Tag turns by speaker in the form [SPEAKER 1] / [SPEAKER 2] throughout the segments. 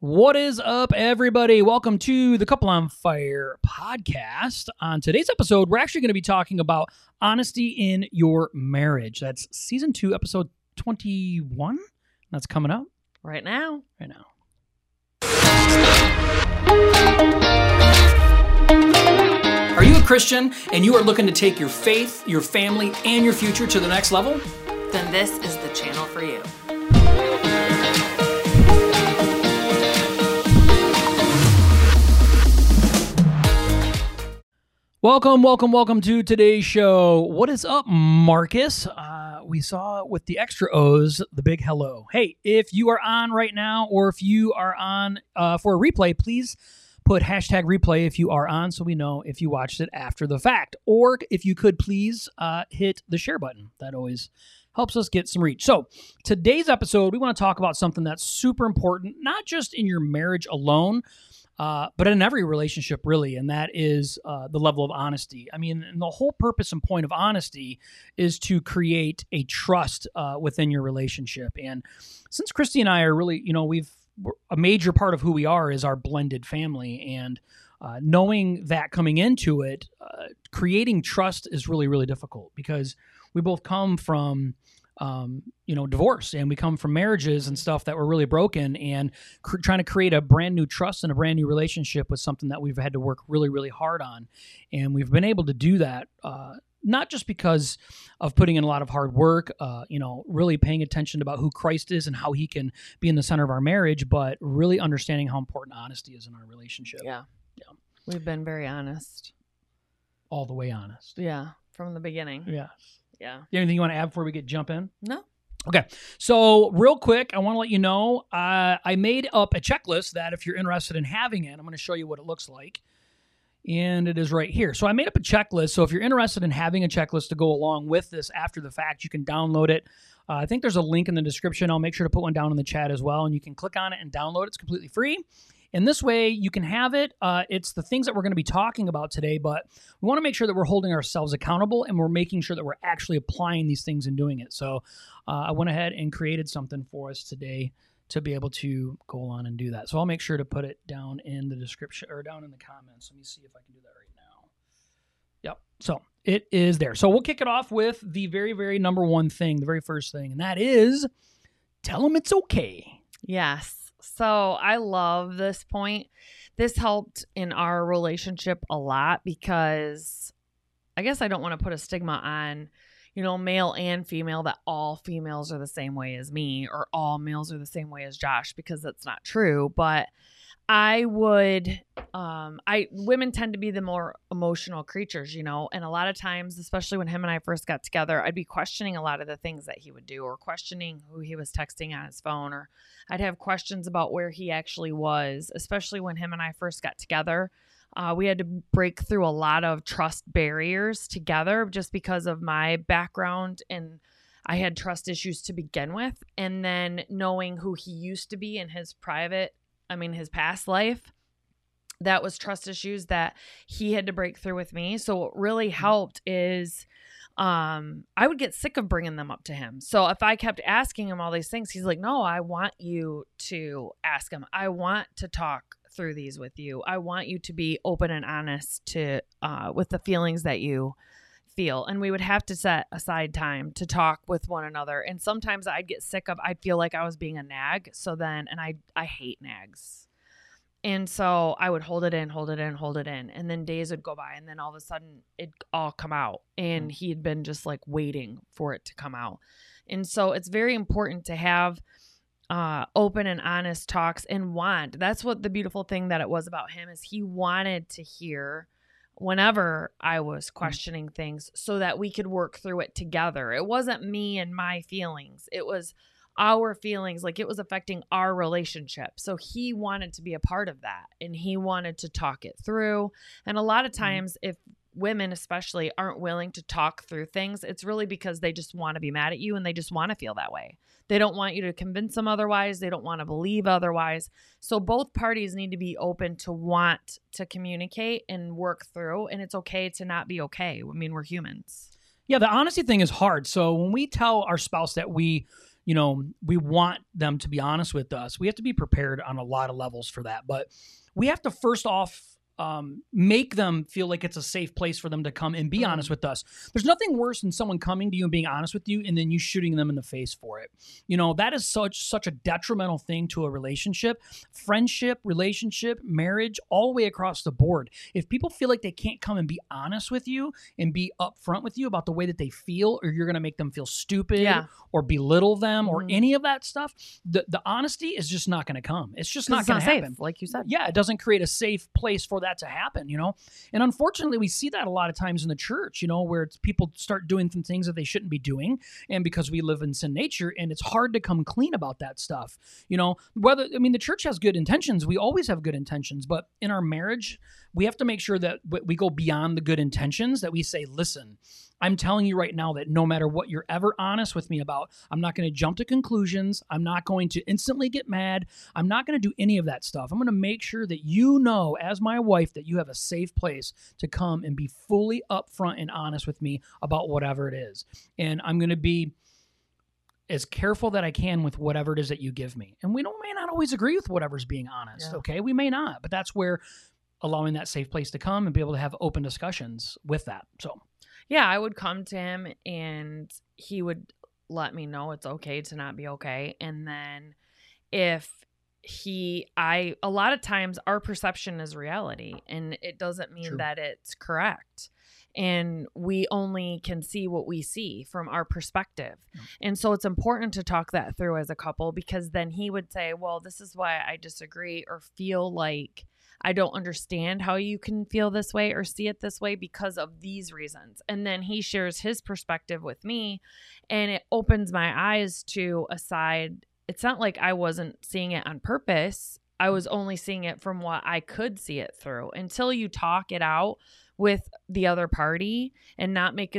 [SPEAKER 1] What is up, everybody? Welcome to the Couple on Fire podcast. On today's episode, we're actually going to be talking about honesty in your marriage. That's season two, episode 21. That's coming up
[SPEAKER 2] right now.
[SPEAKER 1] right now. Are you a Christian and you are looking to take your faith, your family, and your future to the next level?
[SPEAKER 2] Then this is the channel for you.
[SPEAKER 1] Welcome, welcome, welcome to today's show. What is up, Marcus? Uh, we saw with the extra O's the big hello. Hey, if you are on right now or if you are on uh, for a replay, please put hashtag replay if you are on so we know if you watched it after the fact. Or if you could please uh, hit the share button. That always helps us get some reach. So, today's episode, we want to talk about something that's super important, not just in your marriage alone, uh, but in every relationship, really, and that is uh, the level of honesty. I mean, the whole purpose and point of honesty is to create a trust uh, within your relationship. And since Kristy and I are really, you know, we've a major part of who we are is our blended family, and uh, knowing that coming into it, uh, creating trust is really, really difficult because we both come from. Um, you know, divorce, and we come from marriages and stuff that were really broken, and cr- trying to create a brand new trust and a brand new relationship was something that we've had to work really, really hard on. And we've been able to do that, uh, not just because of putting in a lot of hard work, uh, you know, really paying attention about who Christ is and how he can be in the center of our marriage, but really understanding how important honesty is in our relationship.
[SPEAKER 2] Yeah.
[SPEAKER 1] Yeah.
[SPEAKER 2] We've been very honest.
[SPEAKER 1] All the way honest.
[SPEAKER 2] Yeah. From the beginning.
[SPEAKER 1] Yeah.
[SPEAKER 2] Yeah.
[SPEAKER 1] Anything you want to add before we get jump in?
[SPEAKER 2] No.
[SPEAKER 1] Okay, so real quick, I want to let you know uh, I made up a checklist that if you're interested in having it, I'm going to show you what it looks like. And it is right here. So I made up a checklist. So if you're interested in having a checklist to go along with this after the fact, you can download it. Uh, I think there's a link in the description. I'll make sure to put one down in the chat as well. And you can click on it and download it. It's completely free. And this way you can have it. Uh, it's the things that we're going to be talking about today, but we want to make sure that we're holding ourselves accountable and we're making sure that we're actually applying these things and doing it. So uh, I went ahead and created something for us today to be able to go on and do that. So I'll make sure to put it down in the description or down in the comments. Let me see if I can do that right now. Yep. So it is there. So we'll kick it off with the very, very number one thing, the very first thing, and that is tell them it's okay.
[SPEAKER 2] Yes. So I love this point. This helped in our relationship a lot because I guess I don't want to put a stigma on, you know, male and female that all females are the same way as me or all males are the same way as Josh because that's not true. But I would um I women tend to be the more emotional creatures, you know, and a lot of times, especially when him and I first got together, I'd be questioning a lot of the things that he would do or questioning who he was texting on his phone or I'd have questions about where he actually was, especially when him and I first got together. Uh, we had to break through a lot of trust barriers together just because of my background and I had trust issues to begin with. And then knowing who he used to be in his private, I mean, his past life, that was trust issues that he had to break through with me. So what really helped is um I would get sick of bringing them up to him. So if I kept asking him all these things, he's like, "No, I want you to ask him. I want to talk through these with you. I want you to be open and honest to uh with the feelings that you feel." And we would have to set aside time to talk with one another. And sometimes I'd get sick of I'd feel like I was being a nag. So then and I I hate nags. And so I would hold it in, hold it in, hold it in. And then days would go by and then all of a sudden it'd all come out. And he had been just like waiting for it to come out. And so it's very important to have uh open and honest talks and want. That's what the beautiful thing that it was about him is he wanted to hear whenever I was mm. questioning things so that we could work through it together. It wasn't me and my feelings. It was our feelings like it was affecting our relationship so he wanted to be a part of that and he wanted to talk it through and a lot of mm. times if women especially aren't willing to talk through things it's really because they just want to be mad at you and they just want to feel that way they don't want you to convince them otherwise they don't want to believe otherwise so both parties need to be open to want to communicate and work through and it's okay to not be okay i mean we're humans
[SPEAKER 1] Yeah, the honesty thing is hard. So when we tell our spouse that we, you know, we want them to be honest with us. We have to be prepared on a lot of levels for that. But we have to first off um, make them feel like it's a safe place for them to come and be
[SPEAKER 2] Mhm.
[SPEAKER 1] honest with us. There's nothing worse than someone coming to you and being honest with you and then you shooting them in the face for it. You know, that is such such a detrimental thing to a relationship, friendship, relationship, marriage, all the way across the board. If people feel like they can't come and be honest with you and be upfront with you about the way that they feel or you're going to make them feel stupid
[SPEAKER 2] Yeah.
[SPEAKER 1] or belittle them or
[SPEAKER 2] Mhm.
[SPEAKER 1] any of that stuff, the the honesty is just not going to come. It's just not going to
[SPEAKER 2] safe,
[SPEAKER 1] happen
[SPEAKER 2] like you said.
[SPEAKER 1] yeah, it doesn't create a safe place for that to happen, you know? And unfortunately, we see that a lot of times in the church, you know, where people start doing some things that they shouldn't be doing. And because we live in sin nature, and it's hard to come clean about that stuff, you know? Whether, I mean, the church has good intentions. We always have good intentions. But in our marriage, we have to make sure that we go beyond the good intentions, that we say, listen, I'm telling you right now that no matter what you're ever honest with me about, I'm not going to jump to conclusions. I'm not going to instantly get mad. I'm not going to do any of that stuff. I'm going to make sure that you know, as my wife, that you have a safe place to come and be fully upfront and honest with me about whatever it is. And I'm going to be as careful that I can with whatever it is that you give me. And we don't may not always agree with whatever's being honest.
[SPEAKER 2] Yeah.
[SPEAKER 1] Okay. We may not, but that's where allowing that safe place to come and be able to have open discussions with that. So
[SPEAKER 2] Yeah, I would come to him and he would let me know it's okay to not be okay. And then if he I a lot of times our perception is reality and it doesn't mean
[SPEAKER 1] True.
[SPEAKER 2] that it's correct. And we only can see what we see from our perspective.
[SPEAKER 1] Yeah.
[SPEAKER 2] And so it's important to talk that through as a couple because then he would say, Well, this is why I disagree or feel like I don't understand how you can feel this way or see it this way because of these reasons. And then he shares his perspective with me, and it opens my eyes to a side. It's not like I wasn't seeing it on purpose. I was only seeing it from what I could see it through until you talk it out with the other party and not make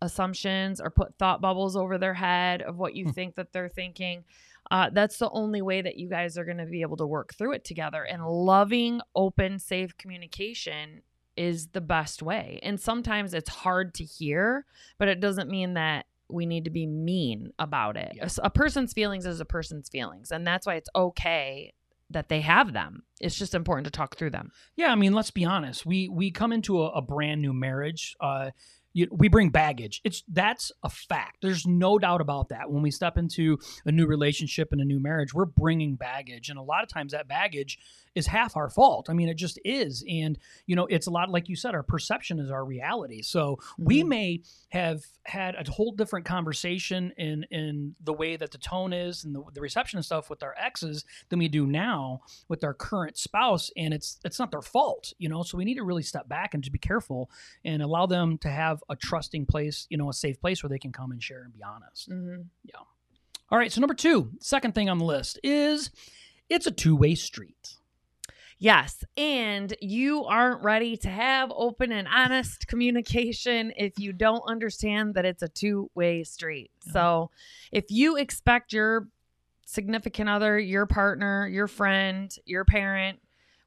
[SPEAKER 2] assumptions or put thought bubbles over their head of what you
[SPEAKER 1] Hmm.
[SPEAKER 2] think that they're thinking uh, that's the only way that you guys are going to be able to work through it together. And loving, open, safe communication is the best way. And sometimes it's hard to hear, but it doesn't mean that we need to be mean about it.
[SPEAKER 1] Yeah.
[SPEAKER 2] A s- A person's feelings is a person's feelings. And that's why it's okay that they have them. It's just important to talk through them.
[SPEAKER 1] Yeah, I mean, let's be honest. We we come into a, a brand new marriage. Uh, you, we bring baggage. It's that's a fact. There's no doubt about that. When we step into a new relationship and a new marriage, we're bringing baggage, and a lot of times that baggage is half our fault. I mean, it just is. And you know, it's a lot like you said. Our perception is our reality. So we
[SPEAKER 2] Mhm.
[SPEAKER 1] may have had a whole different conversation in in the way that the tone is and the, the reception and stuff with our exes than we do now with our current spouse and it's it's not their fault you know so we need to really step back and just be careful and allow them to have a trusting place you know a safe place where they can come and share and be honest
[SPEAKER 2] Mhm.
[SPEAKER 1] all right so number two second thing on the list is it's a two-way street
[SPEAKER 2] Yes. And you aren't ready to have open and honest communication if you don't understand that it's a two way street.
[SPEAKER 1] Yeah.
[SPEAKER 2] So if you expect your significant other, your partner, your friend, your parent,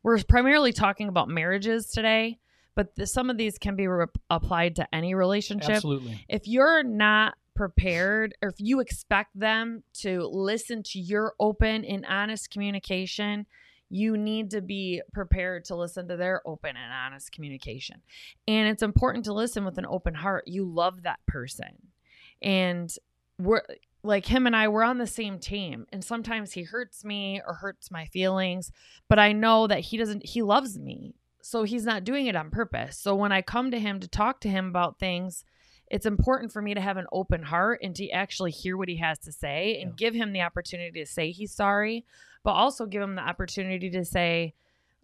[SPEAKER 2] we're primarily talking about marriages today, but the, some of these can be re- applied to any relationship
[SPEAKER 1] absolutely
[SPEAKER 2] if you're not prepared or if you expect them to listen to your open and honest communication, you need to be prepared to listen to their open and honest communication. And it's important to listen with an open heart. You love that person. And we're like him and I, we're on the same team. And sometimes he hurts me or hurts my feelings, but I know that he doesn't, he loves me. So he's not doing it on purpose. So when I come to him to talk to him about things, it's important for me to have an open heart and to actually hear what he has to say and
[SPEAKER 1] Yeah.
[SPEAKER 2] give him the opportunity to say he's sorry, but also give him the opportunity to say,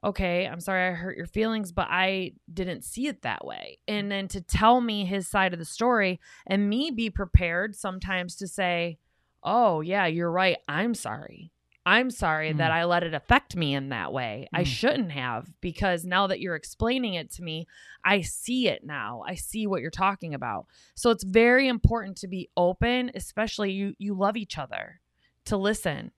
[SPEAKER 2] okay, I'm sorry I hurt your feelings, but I didn't see it that way. And mm. then to tell me his side of the story and me be prepared sometimes to say, oh, yeah, you're right. I'm sorry. I'm sorry that
[SPEAKER 1] Mm.
[SPEAKER 2] I let it affect me in that way. I
[SPEAKER 1] Mm.
[SPEAKER 2] shouldn't have because now that you're explaining it to me, I see it now. I see what you're talking about. So it's very important to be open, especially you you love each other, to listen.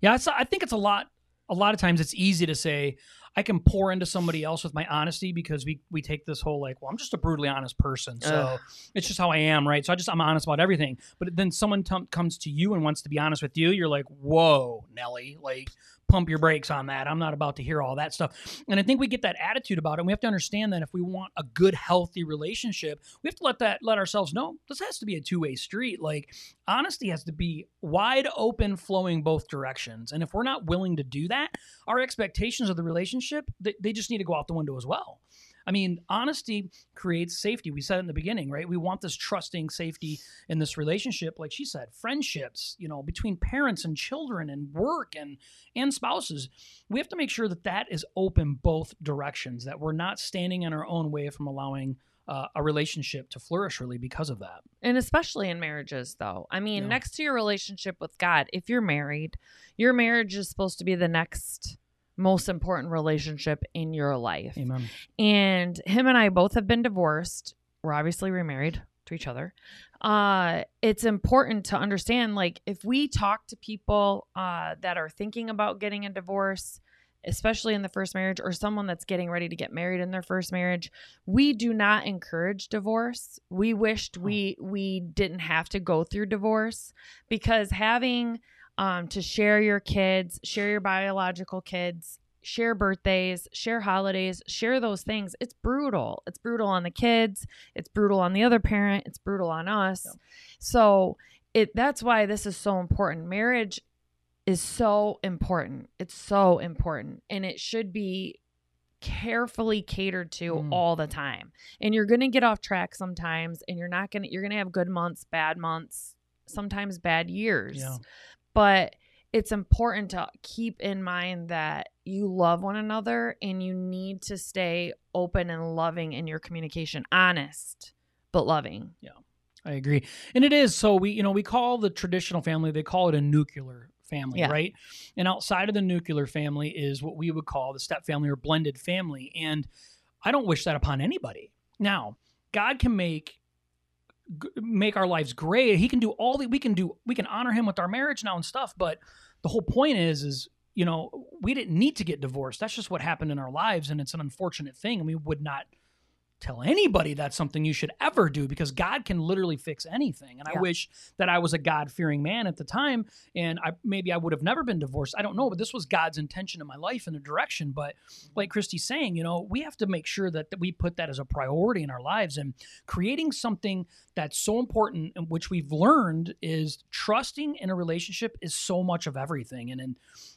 [SPEAKER 1] Yeah, it's, I think it's a lot. A lot of times, it's easy to say, I can pour into somebody else with my honesty because we we take this whole like, well, I'm just a brutally honest person, so
[SPEAKER 2] Ugh.
[SPEAKER 1] it's just how I am, right? So I just I'm honest about everything. But then someone t- comes to you and wants to be honest with you, you're like, whoa, Nelly, like pump your brakes on that. I'm not about to hear all that stuff. And I think we get that attitude about it. And we have to understand that if we want a good, healthy relationship, we have to let that let ourselves know this has to be a two way street. Like honesty has to be wide open, flowing both directions. And if we're not willing to do that, our expectations of the relationship they, they just need to go out the window as well. I mean, honesty creates safety. We said it in the beginning, right? We want this trusting safety in this relationship, like she said, friendships, you know, between parents and children and work and and spouses. We have to make sure that that is open both directions, that we're not standing in our own way from allowing uh, a relationship to flourish really because of that.
[SPEAKER 2] And especially in marriages, though. I mean,
[SPEAKER 1] Yeah.
[SPEAKER 2] next to your relationship with God, if you're married, your marriage is supposed to be the next most important relationship in your life.
[SPEAKER 1] Amen.
[SPEAKER 2] And him and I both have been divorced. We're obviously remarried to each other. Uh, it's important to understand like, if we talk to people uh, that are thinking about getting a divorce, especially in the first marriage, or someone that's getting ready to get married in their first marriage, we do not encourage divorce. We wished we we didn't have to go through divorce because having um, to share your kids, share your biological kids, share birthdays, share holidays, share those things. It's brutal. It's brutal on the kids. It's brutal on the other parent. It's brutal on us.
[SPEAKER 1] Yeah.
[SPEAKER 2] So it that's why this is so important. Marriage is so important. It's so important, and it should be carefully catered to
[SPEAKER 1] Mm.
[SPEAKER 2] all the time. And you're going to get off track sometimes and you're not going to you're going to have good months, bad months, sometimes bad years.
[SPEAKER 1] Yeah.
[SPEAKER 2] But it's important to keep in mind that you love one another and you need to stay open and loving in your communication, honest but loving. Yeah.
[SPEAKER 1] I agree. And it is so we you know we call the traditional family they call it a nuclear family,
[SPEAKER 2] Yeah.
[SPEAKER 1] right? And outside of the nuclear family is what we would call the step family or blended family. And I don't wish that upon anybody. Now, God can make g- make our lives great. He can do all that we can do. We can honor him with our marriage now and stuff, but the whole point is is you know, we didn't need to get divorced. That's just what happened in our lives and it's an unfortunate thing and we would not tell anybody that's something you should ever do because God can literally fix anything. And I wish that I was a God fearing man at the time and I maybe I would have never been divorced. I don't know, but this was God's intention in my life and the direction. But mm-hmm. like Kristy's saying, you know, we have to make sure that, that we put that as a priority in our lives and creating something that's so important and which we've learned is trusting in a relationship is so much of everything. And and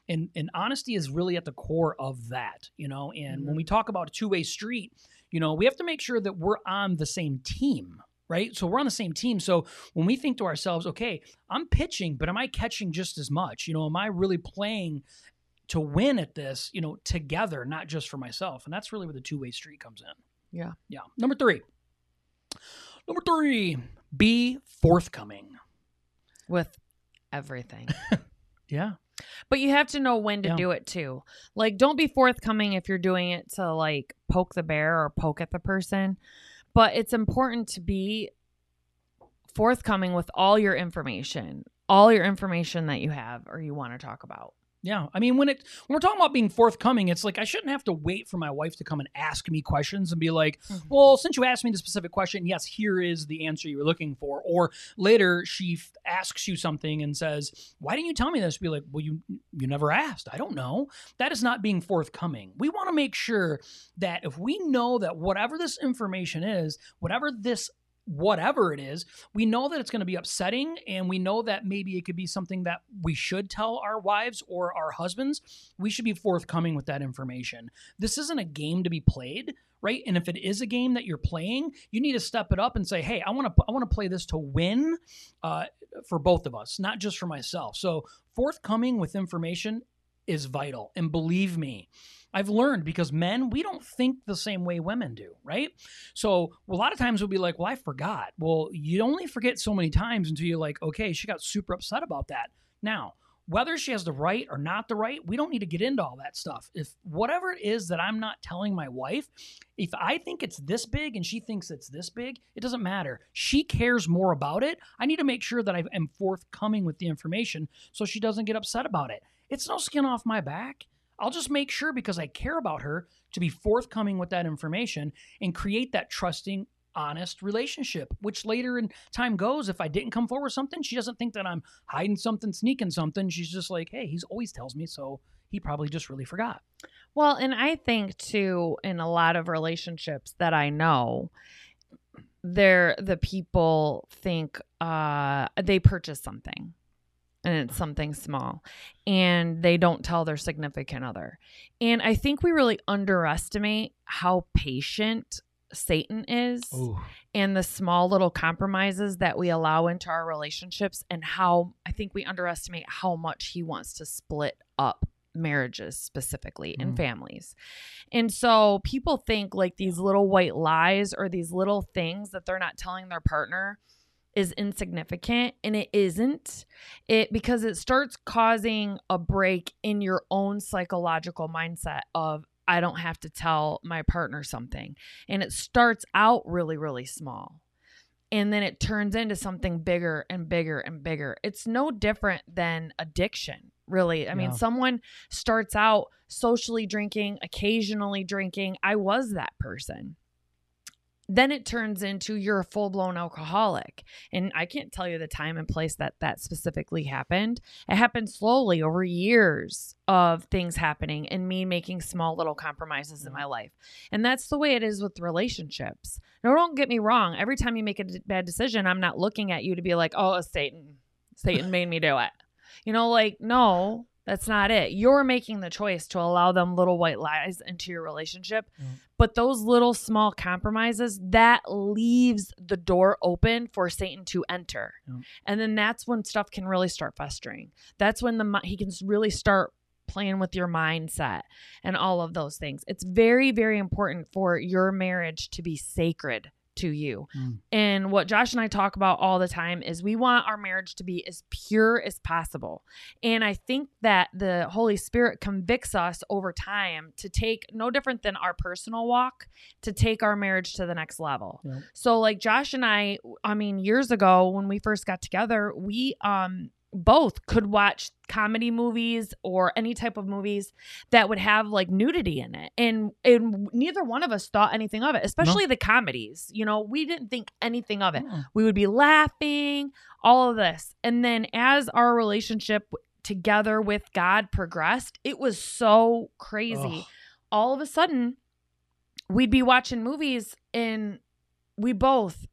[SPEAKER 1] and, and honesty is really at the core of that, you know. And when we mm-hmm. talk about a two-way street, you know, we have to make sure that we're on the same team, right? So we're on the same team. So when we think to ourselves, okay, I'm pitching, but am I catching just as much? You know, am I really playing to win at this, you know, together, not just for myself? And that's really where the two way street comes in.
[SPEAKER 2] Yeah.
[SPEAKER 1] Yeah. Number three. Number three, be forthcoming.
[SPEAKER 2] With everything.
[SPEAKER 1] Yeah.
[SPEAKER 2] But you have to know when to
[SPEAKER 1] Yeah.
[SPEAKER 2] do it too. Like, don't be forthcoming if you're doing it to like poke the bear or poke at the person. But it's important to be forthcoming with all your information, all your information that you have or you want to talk about.
[SPEAKER 1] Yeah, I mean when it when we're talking about being forthcoming, it's like I shouldn't have to wait for my wife to come and ask me questions and be like,
[SPEAKER 2] Mhm.
[SPEAKER 1] "Well, since you asked me the specific question, yes, here is the answer you were looking for." Or later she f- asks you something and says, "Why didn't you tell me this?" Be like, "Well, you you never asked. I don't know." That is not being forthcoming. We want to make sure that if we know that whatever this information is, whatever this whatever it is, we know that it's going to be upsetting and we know that maybe it could be something that we should tell our wives or our husbands. We should be forthcoming with that information. This isn't a game to be played, right? And if it is a game that you're playing, you need to step it up and say, "Hey, I want to I want to play this to win uh, for both of us, not just for myself." So, forthcoming with information is vital. And believe me, I've learned because men, we don't think the same way women do, right? So a lot of times we'll be like, well, I forgot. Well, you only forget so many times until you're like, okay, she got super upset about that. Now, whether she has the right or not the right, we don't need to get into all that stuff. If whatever it is that I'm not telling my wife, if I think it's this big and she thinks it's this big, it doesn't matter. She cares more about it. I need to make sure that I am forthcoming with the information so she doesn't get upset about it. It's no skin off my back. I'll just make sure because I care about her to be forthcoming with that information and create that trusting, honest relationship, which later in time goes, if I didn't come forward with something, she doesn't think that I'm hiding something, sneaking something. She's just like, hey, he's always tells me, so he probably just really forgot.
[SPEAKER 2] Well, and I think too, in a lot of relationships that I know, they're the people think uh, they purchase something and it's something small and they don't tell their significant other. And I think we really underestimate how patient Satan is
[SPEAKER 1] Ooh.
[SPEAKER 2] and the small little compromises that we allow into our relationships and how I think we underestimate how much he wants to split up marriages specifically and
[SPEAKER 1] Mm.
[SPEAKER 2] families. And so people think like these little white lies or these little things that they're not telling their partner is insignificant and it isn't. It because it starts causing a break in your own psychological mindset of I don't have to tell my partner something. And it starts out really really small. And then it turns into something bigger and bigger and bigger. It's no different than addiction, really. I mean, someone starts out socially drinking, occasionally drinking. I was that person. Then it turns into you're a full blown alcoholic. And I can't tell you the time and place that that specifically happened. It happened slowly over years of things happening and me making small little compromises in mm-hmm. my life. And that's the way it is with relationships. Now, don't get me wrong. Every time you make a d- bad decision, I'm not looking at you to be like, oh, Satan. Satan made me do it. You know, like, no, that's not it. You're making the choice to allow them little white lies into your relationship.
[SPEAKER 1] Yeah.
[SPEAKER 2] But those little small compromises, that leaves the door open for Satan to enter.
[SPEAKER 1] Yeah.
[SPEAKER 2] And then that's when stuff can really start festering. That's when the he can really start playing with your mindset and all of those things. It's very very important for your marriage to be sacred to you.
[SPEAKER 1] Mm.
[SPEAKER 2] And what Josh and I talk about all the time is we want our marriage to be as pure as possible. And I think that the Holy Spirit convicts us over time to take no different than our personal walk to take our marriage to the next level.
[SPEAKER 1] Yep.
[SPEAKER 2] So like Josh and I, I mean years ago when we first got together, we um both could watch comedy movies or any type of movies that would have like nudity in it. And and neither one of us thought anything of it especially the comedies you know? We didn't think anything of it.
[SPEAKER 1] Mm.
[SPEAKER 2] we would be laughing all of this. And then as our relationship together with god progressed it was so crazy.
[SPEAKER 1] Ugh.
[SPEAKER 2] all of a sudden we'd be watching movies and we both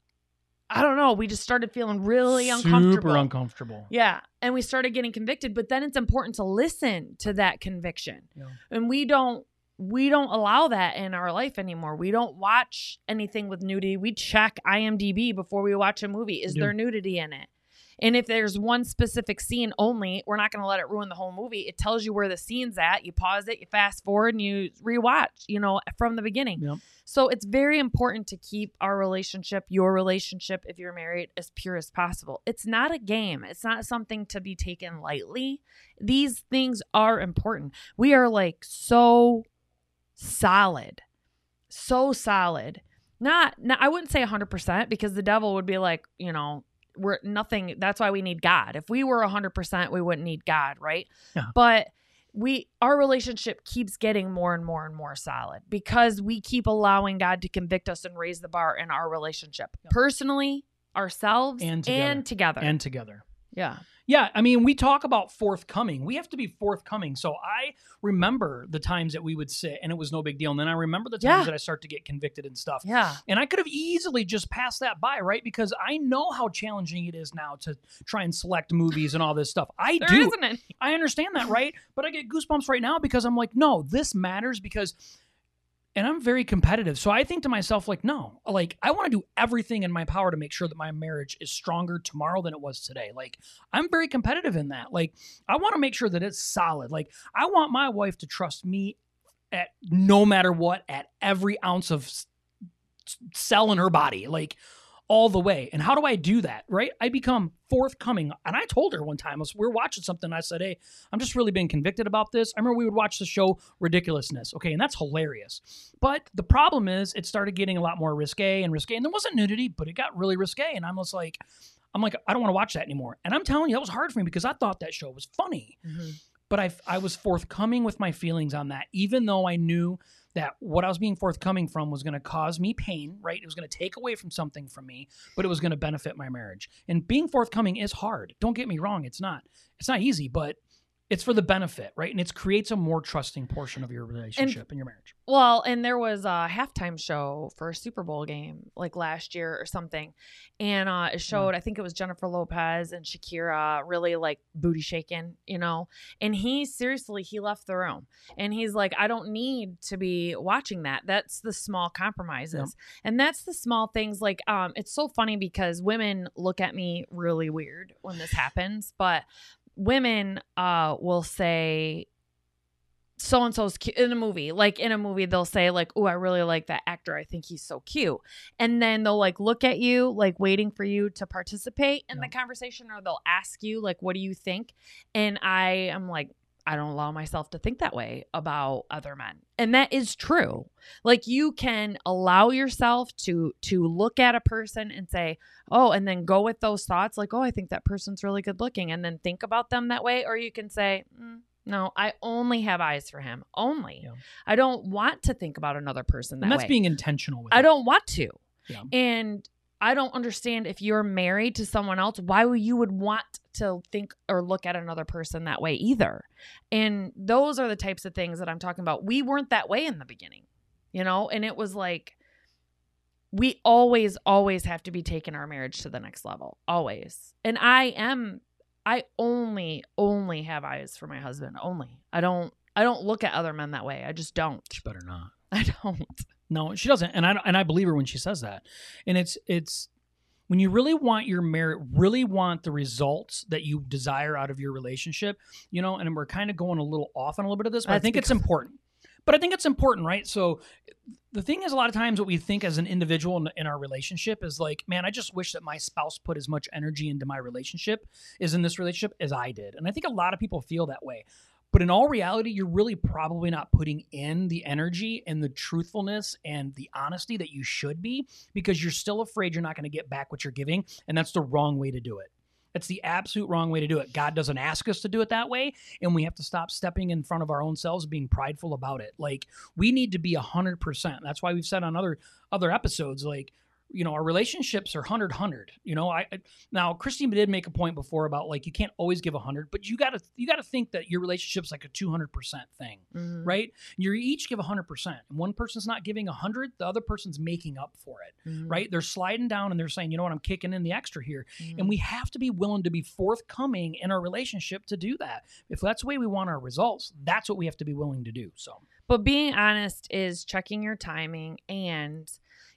[SPEAKER 2] i don't know we just started feeling really uncomfortable
[SPEAKER 1] Super uncomfortable.
[SPEAKER 2] yeah. And we started getting convicted, but then it's important to listen to that conviction.
[SPEAKER 1] Yeah.
[SPEAKER 2] And we don't we don't allow that in our life anymore. We don't watch anything with nudity. We check IMDb before we watch a movie. Is
[SPEAKER 1] do.
[SPEAKER 2] there nudity in it? And if there's one specific scene only, we're not going to let it ruin the whole movie. It tells you where the scene's at. You pause it, you fast forward, and you rewatch, you know, from the beginning.
[SPEAKER 1] Yep.
[SPEAKER 2] So it's very important to keep our relationship, your relationship, if you're married, as pure as possible. It's not a game, it's not something to be taken lightly. These things are important. We are like so solid, so solid. Not, not I wouldn't say 100% because the devil would be like, you know, we're nothing. That's why we need God. If we were 100%, we wouldn't need God, right?
[SPEAKER 1] Yeah.
[SPEAKER 2] But we our relationship keeps getting more and more and more solid because we keep allowing God to convict us and raise the bar in our relationship.
[SPEAKER 1] Yeah.
[SPEAKER 2] Personally, ourselves
[SPEAKER 1] And together.
[SPEAKER 2] and together.
[SPEAKER 1] And together.
[SPEAKER 2] Yeah.
[SPEAKER 1] Yeah, I mean, we talk about forthcoming. We have to be forthcoming. So I remember the times that we would sit and it was no big deal. And then I remember the times
[SPEAKER 2] Yeah.
[SPEAKER 1] that I start to get convicted and stuff.
[SPEAKER 2] Yeah.
[SPEAKER 1] And I could have easily just passed that by, right? Because I know how challenging it is now to try and select movies and all this stuff. I
[SPEAKER 2] There
[SPEAKER 1] do.
[SPEAKER 2] any.
[SPEAKER 1] I understand that, right? But I get goosebumps right now because I'm like, no, this matters because and I'm very competitive. So I think to myself, like, no, like I want to do everything in my power to make sure that my marriage is stronger tomorrow than it was today. Like I'm very competitive in that. Like I want to make sure that it's solid. Like I want my wife to trust me at no matter what, at every ounce of s- cell in her body. Like all the way. And how do I do that? Right? I become forthcoming. And I told her one time, was, we were watching something. I said, Hey, I'm just really being convicted about this. I remember we would watch the show Ridiculousness. Okay. And that's hilarious. But the problem is it started getting a lot more risque and risque. And there wasn't nudity, but it got really risque. And I'm just like, I'm like, I don't want to watch that anymore. And I'm telling you, that was hard for me because I thought that show was funny. Mm-hmm. but I I was forthcoming with my feelings on that, even though I knew that what I was being forthcoming from was going to cause me pain, right? It was going to take away from something from me, but it was going to benefit my marriage. And being forthcoming is hard. Don't get me wrong, it's not. It's not easy, but it's for the benefit, right? And it creates a more trusting portion of your relationship and, and your marriage.
[SPEAKER 2] Well, and there was a halftime show for a Super Bowl game like last year or something. And uh, it showed, yeah. I think it was Jennifer Lopez and Shakira really like booty shaking, you know? And he seriously, he left the room and he's like, I don't need to be watching that. That's the small compromises. And that's the small things. Like, um, it's so funny because women look at me really weird when this happens, but women uh will say so and so's cute in a movie. Like in a movie, they'll say like, "Oh, I really like that actor. I think he's so cute." And then they'll like look at you, like waiting for you to participate in yeah. the conversation, or they'll ask you like, "What do you think?" And I am like, I don't allow myself to think that way about other men. And that is true. Like you can allow yourself to to look at a person and say, "Oh," and then go with those thoughts like, "Oh, I think that person's really good looking." And then think about them that way or you can say, mm, no, I only have eyes for him. Only. Yeah. I don't want to think about another person that
[SPEAKER 1] and that's
[SPEAKER 2] way.
[SPEAKER 1] being intentional
[SPEAKER 2] I it. I don't want to. Yeah. And I don't understand if you're married to someone else, why you would want to think or look at another person that way either. And those are the types of things that I'm talking about. We weren't that way in the beginning, you know, and it was like we always, always have to be taking our marriage to the next level. Always. And I am, I only, only have eyes for my husband. Only. I don't, I don't look at other men that way. I just don't.
[SPEAKER 1] You better not.
[SPEAKER 2] I don't.
[SPEAKER 1] No, she doesn't, and I and I believe her when she says that. And it's it's when you really want your merit, really want the results that you desire out of your relationship, you know. And we're kind of going a little off on a little bit of this, but That's I think because- it's important. But I think it's important, right? So the thing is, a lot of times what we think as an individual in, in, our relationship is like, man, I just wish that my spouse put as much energy into my relationship, is in this relationship, as I did. And I think a lot of people feel that way. But in all reality, you're really probably not putting in the energy and the truthfulness and the honesty that you should be because you're still afraid you're not going to get back what you're giving. And that's the wrong way to do it. That's the absolute wrong way to do it. God doesn't ask us to do it that way, and we have to stop stepping in front of our own selves, being prideful about it. Like we need to be hundred percent. That's why we've said on other other episodes, like you know, our relationships are 100 100. You know, I now Christine did make a point before about like you can't always give 100, but you got to you got to think that your relationship's like a 200% thing, mm-hmm. right? You each give 100%. And one person's not giving 100, the other person's making up for it, mm-hmm. right? They're sliding down and they're saying, "You know what? I'm kicking in the extra here." Mm-hmm. And we have to be willing to be forthcoming in our relationship to do that. If that's the way we want our results, that's what we have to be willing to do. So,
[SPEAKER 2] but being honest is checking your timing and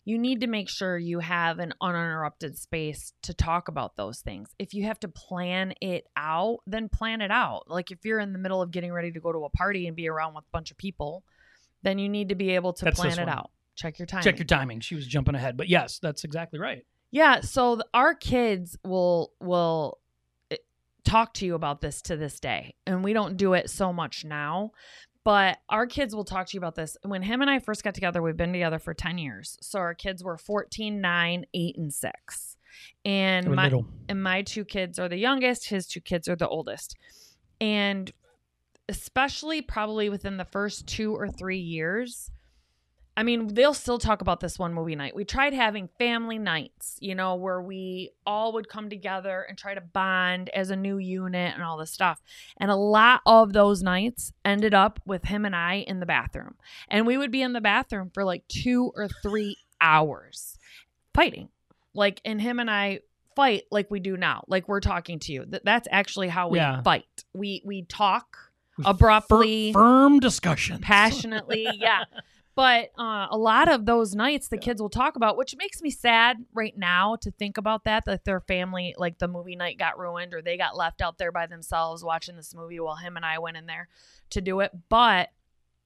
[SPEAKER 2] you need to make sure you have an uninterrupted space to talk about those things. If you have to plan it out, then plan it out. Like if you're in the middle of getting ready to go to a party and be around with a bunch of people, then you need to be able to that's plan it out. Check your timing.
[SPEAKER 1] Check your timing. She was jumping ahead, but yes, that's exactly right.
[SPEAKER 2] Yeah, so our kids will will eh, talk to you about this to this day. And we don't do it so much now, but our kids will talk to you about this. When him and I first got together, we've been together for 10 years. So our kids were 14, 9, 8, and 6. And my and my two kids are the youngest, his two kids are the oldest. And especially probably within the first 2 or 3 years, I mean, they'll still talk about this one movie night. We tried having family nights, you know, where we all would come together and try to bond as a new unit and all this stuff. And a lot of those nights ended up with him and I in the bathroom. And we would be in the bathroom for like two or three hours fighting. Like, and him and I fight like we do now. Like we're talking to you. That's actually how we yeah. fight. We we talk abruptly,
[SPEAKER 1] Fir- firm discussion,
[SPEAKER 2] passionately. yeah. But uh, a lot of those nights the yeah. kids will talk about, which makes me sad right now to think about that, that their family, like the movie night got ruined or they got left out there by themselves watching this movie while him and I went in there to do it. But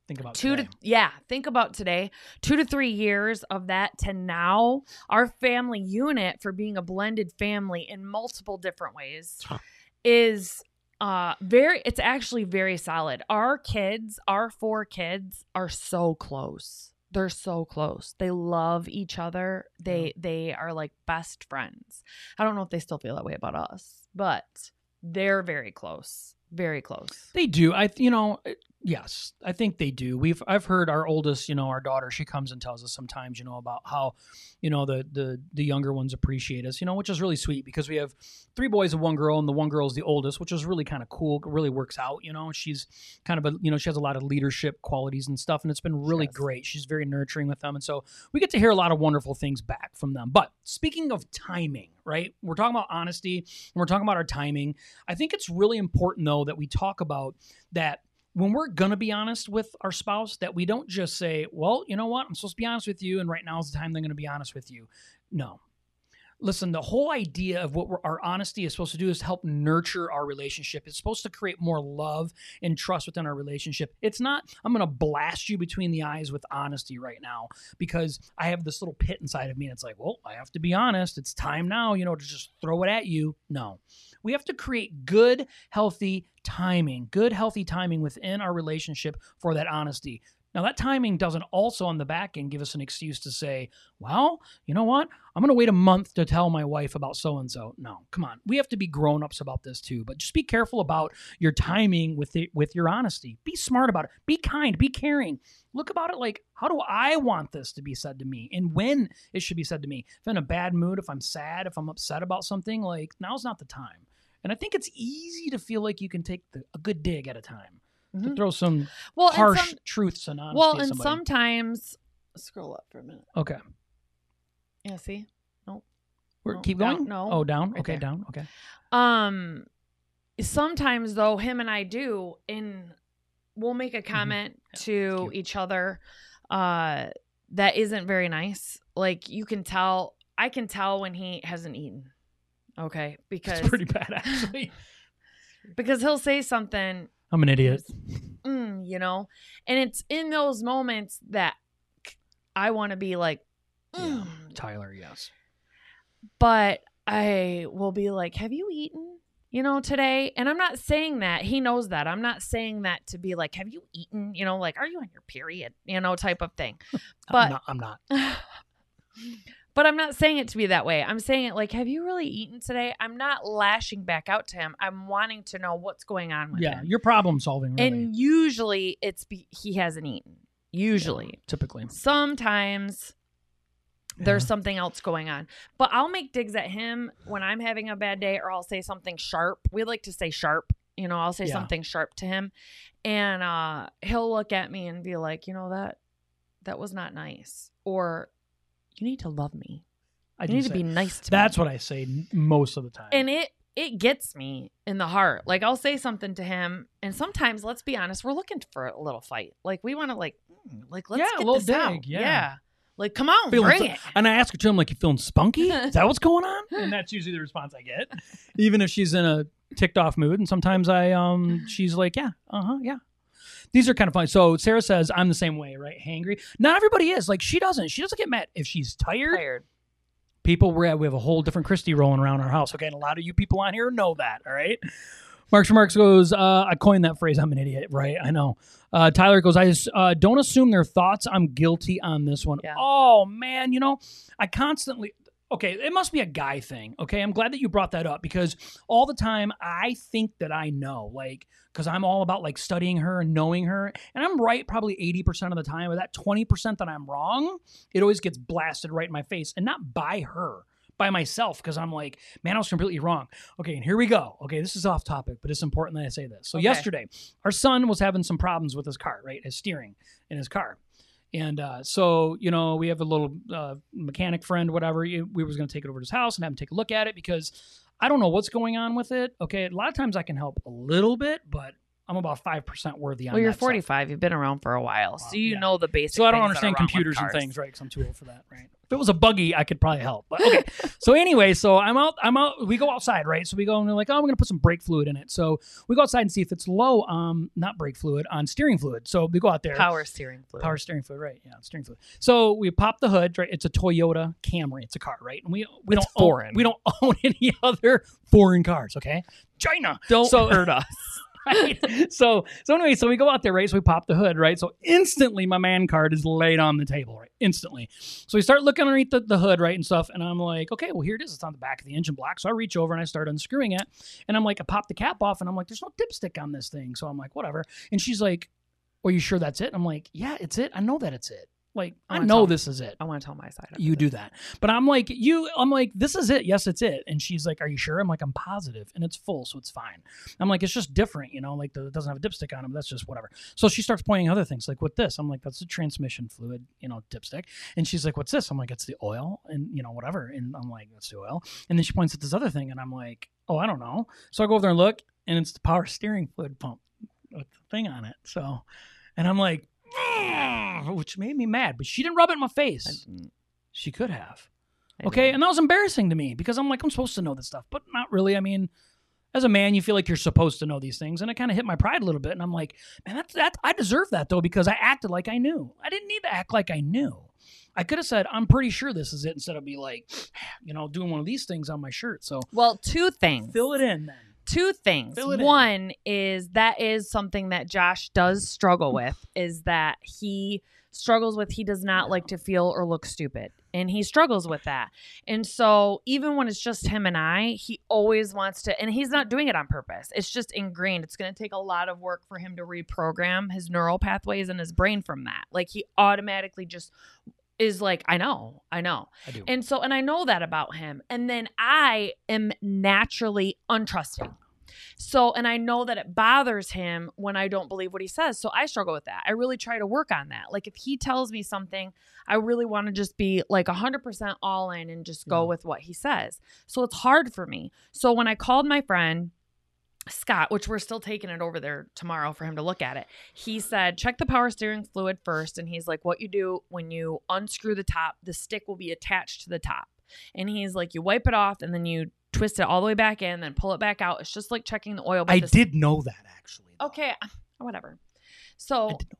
[SPEAKER 1] think about
[SPEAKER 2] two
[SPEAKER 1] today.
[SPEAKER 2] to yeah think about today two to three years of that to now our family unit for being a blended family in multiple different ways is uh very it's actually very solid. Our kids our four kids are so close. They're so close. They love each other. They they are like best friends. I don't know if they still feel that way about us but they're very close very close.
[SPEAKER 1] They do. I, you know, yes, I think they do. We've, I've heard our oldest, you know, our daughter, she comes and tells us sometimes, you know, about how, you know, the the the younger ones appreciate us, you know, which is really sweet because we have three boys and one girl, and the one girl is the oldest, which is really kind of cool. It really works out, you know. She's kind of a, you know, she has a lot of leadership qualities and stuff, and it's been really
[SPEAKER 2] Yes.
[SPEAKER 1] great. She's very nurturing with them, and so we get to hear a lot of wonderful things back from them. But speaking of timing, right? We're talking about honesty, and we're talking about our timing. I think it's really important though that we talk about that when we're to be honest with our spouse that we don't just say, "Well, you know what? I'm supposed to be honest with you and right now is the time they're to be honest with you." No. Listen, the whole idea of what our honesty is supposed to do is help nurture our relationship. It's supposed to create more love and trust within our relationship. It's not, I'm going to blast you between the eyes with honesty right now because I have this little pit inside of me and it's like, well, I have to be honest. It's time now, you know, to just throw it at you. No. We have to create good, healthy timing, good, healthy timing within our relationship for that honesty. Now, that timing doesn't also on the back end give us an excuse to say, well, you know what? I'm going to wait a month to tell my wife about so and so. No, come on. We have to be grown ups about this too. But just be careful about your timing with it, with your honesty. Be smart about it. Be kind. Be caring. Look about it like, how do I want this to be said to me, and when it should be said to me? If I'm in a bad mood, if I'm sad, if I'm upset about something, like now's not the time. And I think it's easy to feel like you can take the, a good dig at a time to
[SPEAKER 2] Mhm.
[SPEAKER 1] throw some
[SPEAKER 2] Well,
[SPEAKER 1] harsh
[SPEAKER 2] some-
[SPEAKER 1] truths and honesty.
[SPEAKER 2] well, and sometimes scroll up for a minute.
[SPEAKER 1] okay,
[SPEAKER 2] Yeah, see. Nope.
[SPEAKER 1] We're,
[SPEAKER 2] No,
[SPEAKER 1] keep
[SPEAKER 2] down-
[SPEAKER 1] going.
[SPEAKER 2] no,
[SPEAKER 1] oh, down.
[SPEAKER 2] right
[SPEAKER 1] okay,
[SPEAKER 2] there.
[SPEAKER 1] down. Okay.
[SPEAKER 2] Um, sometimes though, him and I do, and we'll make a comment
[SPEAKER 1] Yeah,
[SPEAKER 2] to each other, uh, that isn't very nice. Like you can tell, I can tell when he hasn't eaten. Okay, because
[SPEAKER 1] It's pretty bad, actually.
[SPEAKER 2] because he'll say something,
[SPEAKER 1] I'm an idiot.
[SPEAKER 2] mm, you know, and it's in those moments that I want to be like,
[SPEAKER 1] Yeah.
[SPEAKER 2] mm,
[SPEAKER 1] Tyler, yes.
[SPEAKER 2] but I will be like, "Have you eaten?" You know, today, and I'm not saying that he knows that. I'm not saying that to be like, "Have you eaten?" You know, like, "Are you on your period?" You know, type of thing. But-
[SPEAKER 1] I'm not. I'm not.
[SPEAKER 2] but I'm not saying it to be that way. I'm saying it like, "Have you really eaten today?" I'm not lashing back out to him. I'm wanting to know what's going on with him.
[SPEAKER 1] Yeah,
[SPEAKER 2] him.
[SPEAKER 1] you're problem solving. Really.
[SPEAKER 2] And usually, it's be- he hasn't eaten. Usually,
[SPEAKER 1] typically.
[SPEAKER 2] sometimes there's
[SPEAKER 1] Yeah.
[SPEAKER 2] something else going on. But I'll make digs at him when I'm having a bad day, or I'll say something sharp. We like to say sharp. You know, I'll say
[SPEAKER 1] Yeah.
[SPEAKER 2] something sharp to him, and uh, he'll look at me and be like, you know that that was not nice, or you need to love me.
[SPEAKER 1] I
[SPEAKER 2] You need to
[SPEAKER 1] say-
[SPEAKER 2] be nice to
[SPEAKER 1] That's
[SPEAKER 2] me.
[SPEAKER 1] what I say most of the time.
[SPEAKER 2] and it it gets me in the heart. Like I'll say something to him, and sometimes, let's be honest, we're looking for a little fight. Like we want to, like, mm, like let's
[SPEAKER 1] Yeah, a
[SPEAKER 2] get
[SPEAKER 1] little
[SPEAKER 2] this out.
[SPEAKER 1] dig, yeah.
[SPEAKER 2] Like, come on,
[SPEAKER 1] Feeling
[SPEAKER 2] bring
[SPEAKER 1] so-
[SPEAKER 2] it.
[SPEAKER 1] and I ask her to him like, "You feeling spunky? Is that what's going on?" And that's usually the response I get, even if she's in a ticked off mood. And sometimes I, um, she's like, "Yeah, uh huh, yeah." These are kind of funny. So Sarah says, "I'm the same way, right? Hangry. Not everybody is. Like she doesn't. She doesn't get mad if she's tired.
[SPEAKER 2] Tired.
[SPEAKER 1] people we're at, we have a whole different Kristy rolling around our house. Okay, and a lot of you people on here know that. All right. Marks Remarks goes, uh, I coined that phrase. I'm an idiot, right? I know. Uh, Tyler goes, I just, uh, don't assume their thoughts. I'm guilty on this one.
[SPEAKER 2] Yeah.
[SPEAKER 1] Oh man, you know, I constantly. Okay, it must be a guy thing. Okay, I'm glad that you brought that up because all the time I think that I know, like, because I'm all about like studying her and knowing her, and I'm right probably 80% of the time. But that 20% that I'm wrong, it always gets blasted right in my face, and not by her, by myself, because I'm like, man, I was completely wrong. Okay, and here we go. Okay, this is off topic, but it's important that I say this. So
[SPEAKER 2] Okay.
[SPEAKER 1] yesterday, our son was having some problems with his car, right? His steering in his car. And uh, so, you know, we have a little uh, mechanic friend, whatever. We was going to take it over to his house and have him take a look at it because I don't know what's going on with it. Okay, a lot of times I can help a little bit, but I'm about five percent worthy on
[SPEAKER 2] Well, you're
[SPEAKER 1] that stuff.
[SPEAKER 2] 45. You've been around for a while, so you
[SPEAKER 1] yeah.
[SPEAKER 2] know the basics.
[SPEAKER 1] So I don't
[SPEAKER 2] things that are
[SPEAKER 1] understand computers and things, right? Because I'm too old for that, right? If it was a buggy, I could probably help. But okay. so anyway, so I'm out. I'm out. We go outside, right? So we go and we're like, oh, we're gonna put some brake fluid in it. So we go outside and see if it's low. Um, not brake fluid on steering fluid. So we go out there.
[SPEAKER 2] Power steering fluid.
[SPEAKER 1] Power steering fluid, right? Yeah, steering fluid. So we pop the hood, right? It's a Toyota Camry. It's a car, right? And we we
[SPEAKER 2] It's
[SPEAKER 1] don't own-
[SPEAKER 2] foreign.
[SPEAKER 1] we don't own any other foreign cars. Okay, China.
[SPEAKER 2] Don't
[SPEAKER 1] So-
[SPEAKER 2] hurt us.
[SPEAKER 1] So so anyway, so we go out there, right? So we pop the hood, right? So instantly my man card is laid on the table, right? instantly. So we start looking underneath the, the hood, right, and stuff. And I'm like, okay, well, here it is. It's on the back of the engine block. So I reach over and I start unscrewing it. And I'm like, I pop the cap off and I'm like, there's no dipstick on this thing. So I'm like, whatever. And she's like, are you sure that's it? I'm like, yeah, it's it. I know that it's it. Like,
[SPEAKER 2] I
[SPEAKER 1] I know
[SPEAKER 2] tell-
[SPEAKER 1] this is it.
[SPEAKER 2] I want to tell my side.
[SPEAKER 1] You do that. But I'm like, you, I'm like, this is it. Yes, it's it. And she's like, are you sure? I'm like, I'm positive. And it's full, so it's fine. I'm like, it's just different, you know, like the, it doesn't have a dipstick on it. but That's just whatever. So she starts pointing other things, like with this. I'm like, that's a transmission fluid, you know, dipstick. And she's like, what's this? I'm like, it's the oil and, you know, whatever. And I'm like, that's the oil. And then she points at this other thing. And I'm like, oh, I don't know. So I go over there and look, and it's the power steering fluid pump with the thing on it. So, and I'm like, which made me mad, but she didn't rub it in my face. She could have. Okay, and that was embarrassing to me because I'm like, I'm supposed to know this stuff, but not really. I mean, as a man, you feel like you're supposed to know these things, and it kind of hit my pride a little bit. And I'm like, man, that's that. I deserve that though because I acted like I knew. I didn't need to act like I knew. I could have said, I'm pretty sure this is it, instead of be like, you know, doing one of these things on my shirt. So
[SPEAKER 2] Well, two things.
[SPEAKER 1] fill it in then.
[SPEAKER 2] Two things. One is that is something that Josh does struggle with is that he struggles with he does not like to feel or look stupid. And he struggles with that. And so even when it's just him and I, he always wants to and he's not doing it on purpose. It's just ingrained. It's going to take a lot of work for him to reprogram his neural pathways in his brain from that. Like he automatically just is like, I know, I know.
[SPEAKER 1] I do.
[SPEAKER 2] And so, and I know that about him. And then I am naturally untrusting. So, and I know that it bothers him when I don't believe what he says. So I struggle with that. I really try to work on that. Like if he tells me something, I really want to just be like 100% all in and just go
[SPEAKER 1] Yeah.
[SPEAKER 2] with what he says. So it's hard for me. So when I called my friend, Scott, which we're still taking it over there tomorrow for him to look at it. He said, check the power steering fluid first. And he's like, what you do when you unscrew the top, the stick will be attached to the top. And he's like, you wipe it off and then you twist it all the way back in, then pull it back out. It's just like checking the oil.
[SPEAKER 1] I
[SPEAKER 2] the-
[SPEAKER 1] did know that actually. though.
[SPEAKER 2] Okay, whatever.
[SPEAKER 1] I
[SPEAKER 2] So
[SPEAKER 1] did know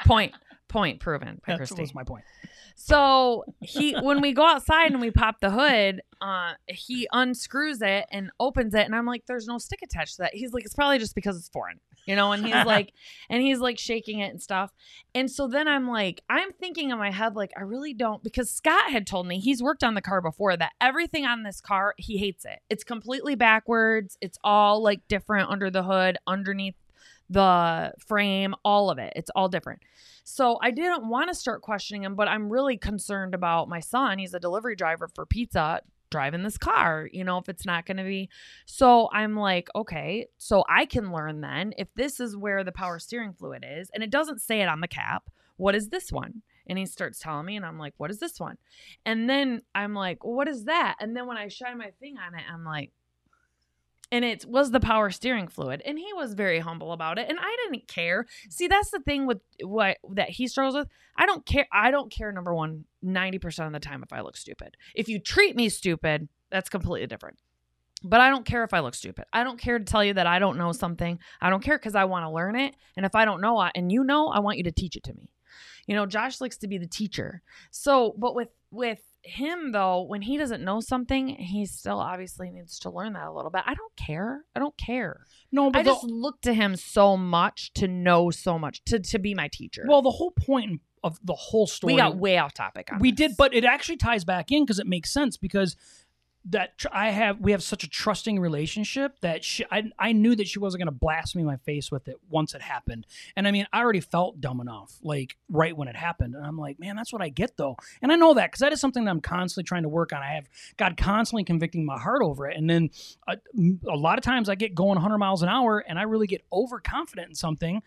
[SPEAKER 2] point, point proven by
[SPEAKER 1] that. That was my point.
[SPEAKER 2] So he, when we go outside and we pop the hood, uh, he unscrews it and opens it, and I'm like, "There's no stick attached to that." He's like, "It's probably just because it's foreign, you know." And he's like, and he's like shaking it and stuff. And so then I'm like, I'm thinking in my head, like, I really don't, because Scott had told me he's worked on the car before that everything on this car he hates it. It's completely backwards. It's all like different under the hood, underneath the frame, all of it. It's all different. So I didn't want to start questioning him, but I'm really concerned about my son. He's a delivery driver for pizza driving this car, you know, if it's not going to be. So I'm like, okay, so I can learn then if this is where the power steering fluid is and it doesn't say it on the cap, what is this one? And he starts telling me, and I'm like, what is this one? And then I'm like, what is that? And then when I shine my thing on it, I'm like, and it was the power steering fluid and he was very humble about it and i didn't care. See that's the thing with what that he struggles with. I don't care i don't care number one 90% of the time if i look stupid. If you treat me stupid that's completely different. But i don't care if i look stupid. I don't care to tell you that i don't know something. I don't care because i want to learn it and if i don't know it and you know i want you to teach it to me. You know josh likes to be the teacher. So but with with him though when he doesn't know something he still obviously needs to learn that a little bit. I don't care. I don't care.
[SPEAKER 1] No, but
[SPEAKER 2] i
[SPEAKER 1] the-
[SPEAKER 2] just look to him so much to know so much to to be my teacher.
[SPEAKER 1] Well, the whole point of the whole story
[SPEAKER 2] we got way off topic on
[SPEAKER 1] we
[SPEAKER 2] this.
[SPEAKER 1] did but it actually ties back in because it makes sense because that tr- i have we have such a trusting relationship that she, I, I knew that she wasn't going to blast me in my face with it once it happened. And i mean i already felt dumb enough like right when it happened. And i'm like man that's what i get though. And i know that because that is something that i'm constantly trying to work on. I have god constantly convicting my heart over it. And then uh, a, a lot of times i get going 100 miles an hour and i really get overconfident in something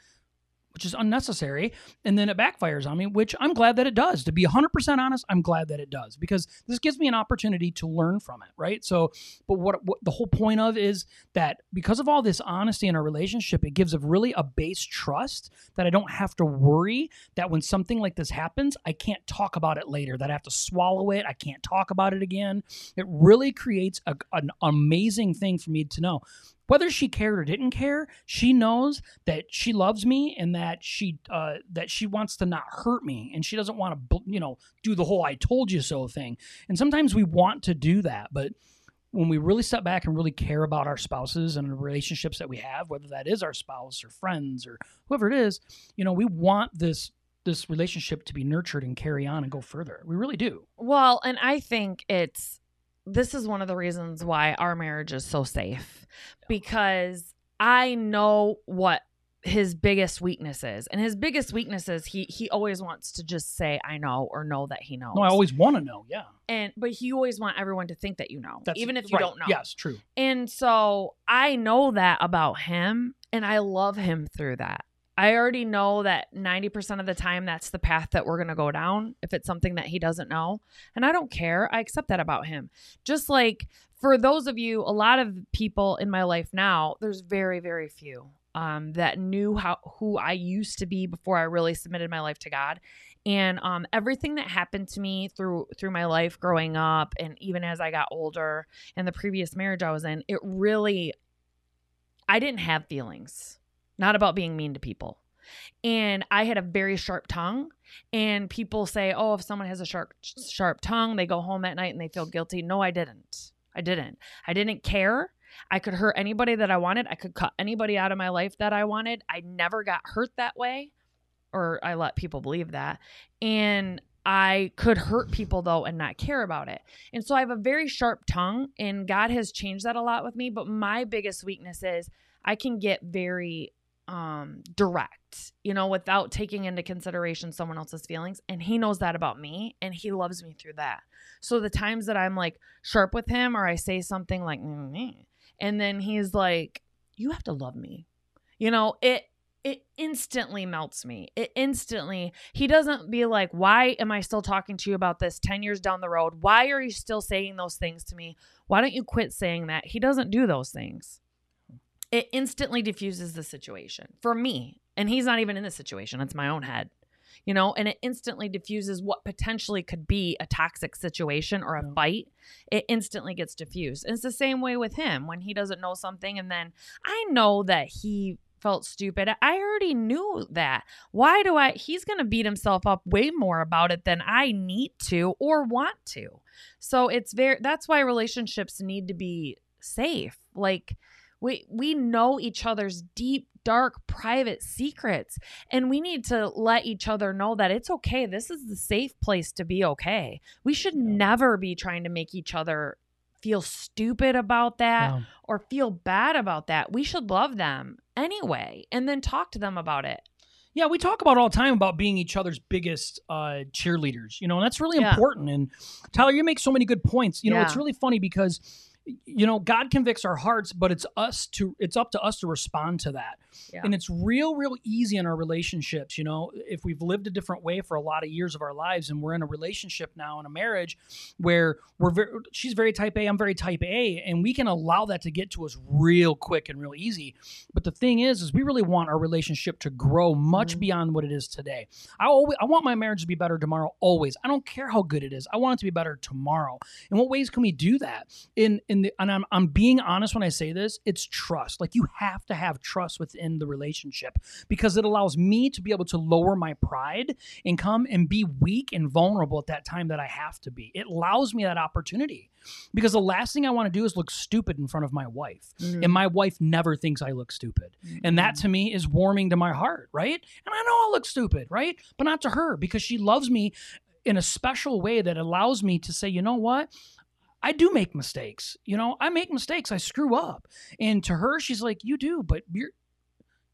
[SPEAKER 1] which is unnecessary. And then it backfires on me, which I'm glad that it does. To be 100% honest, I'm glad that it does because this gives me an opportunity to learn from it, right? So, but what, what the whole point of is that because of all this honesty in our relationship, it gives a really a base trust that I don't have to worry that when something like this happens, I can't talk about it later, that I have to swallow it, I can't talk about it again. It really creates a, an amazing thing for me to know whether she cared or didn't care, she knows that she loves me and that she uh, that she wants to not hurt me and she doesn't want to you know do the whole "I told you so" thing. And sometimes we want to do that, but when we really step back and really care about our spouses and the relationships that we have, whether that is our spouse or friends or whoever it is, you know, we want this this relationship to be nurtured and carry on and go further. We really do.
[SPEAKER 2] Well, and I think it's this is one of the reasons why our marriage is so safe because I know what his biggest weakness is. and his biggest weaknesses he he always wants to just say i know or know that he knows
[SPEAKER 1] No, I always want to know. Yeah,
[SPEAKER 2] and but he always want everyone to think that you know
[SPEAKER 1] that's
[SPEAKER 2] even if you
[SPEAKER 1] right.
[SPEAKER 2] don't know
[SPEAKER 1] Yes, true.
[SPEAKER 2] and so i know that about him and i love him through that i already know that 90% of the time that's the path that we're going to go down if it's something that he doesn't know and i don't care. I accept that about him. Just like for those of you a lot of people in my life now there's very very few um, that knew how who I used to be before I really submitted my life to God, and um, everything that happened to me through through my life growing up, and even as I got older, and the previous marriage I was in, it really, I didn't have feelings, not about being mean to people, and I had a very sharp tongue. And people say, "Oh, if someone has a sharp sharp tongue, they go home at night and they feel guilty." No, I didn't. I didn't. I didn't care. I could hurt anybody that I wanted. I could cut anybody out of my life that I wanted. I never got hurt that way, or I let people believe that. And I could hurt people though and not care about it. And so I have a very sharp tongue, and God has changed that a lot with me. But my biggest weakness is I can get very um direct you know without taking into consideration someone else's feelings. And he knows that about me and he loves me through that. So the times that i'm like sharp with him or i say something like mm and then he's like you have to love me. You know it it instantly melts me. It instantly he doesn't be like why am i still talking to you about this 10 years down the road? Why are you still saying those things to me? Why don't you quit saying that? He doesn't do those things it instantly diffuses the situation for me. And he's not even in the situation. It's my own head you know and it instantly diffuses what potentially could be a toxic situation or a
[SPEAKER 1] Yeah.
[SPEAKER 2] fight. It instantly gets diffused. And it's the same way with him when he doesn't know something and then i know that he felt stupid. I already knew that. Why do i he's going to beat himself up way more about it than i need to or want to. So it's very that's why relationships need to be safe. Like we we know each other's deep dark private secrets and we need to let each other know that it's okay this is the safe place to be okay we should
[SPEAKER 1] Yeah.
[SPEAKER 2] never be trying to make each other feel stupid about that
[SPEAKER 1] Yeah.
[SPEAKER 2] or feel bad about that we should love them anyway and then talk to them about it
[SPEAKER 1] Yeah, we talk about all the time about being each other's biggest uh, cheerleaders, you know, and that's really
[SPEAKER 2] Yeah.
[SPEAKER 1] important. And Tyler, you make so many good points. You know, it's really funny because you know God convicts our hearts, but it's us to it's up to us to respond to that.
[SPEAKER 2] Yeah.
[SPEAKER 1] And it's real, real easy in our relationships. You know, if we've lived a different way for a lot of years of our lives, and we're in a relationship now in a marriage where we're very she's very type A, I'm very type A, and we can allow that to get to us real quick and real easy. But the thing is, is we really want our relationship to grow much
[SPEAKER 2] Mhm.
[SPEAKER 1] beyond what it is today. I always I want my marriage to be better tomorrow. Always. I don't care how good it is. I want it to be better tomorrow. In what ways can we do that? In in the and I'm I'm being honest when I say this. It's trust. Like you have to have trust within the relationship because it allows me to be able to lower my pride and come and be weak and vulnerable at that time that I have to be. It allows me that opportunity because the last thing I want to do is look stupid in front of my wife. And mm-hmm. my wife never thinks I look stupid. And that mm-hmm. to me is warming to my heart, right? And I know I look stupid, right? But not to her because she loves me in a special way that allows me to say, you know what? I do make mistakes. You know, I make mistakes. I screw up. And to her, she's like, you do, but you're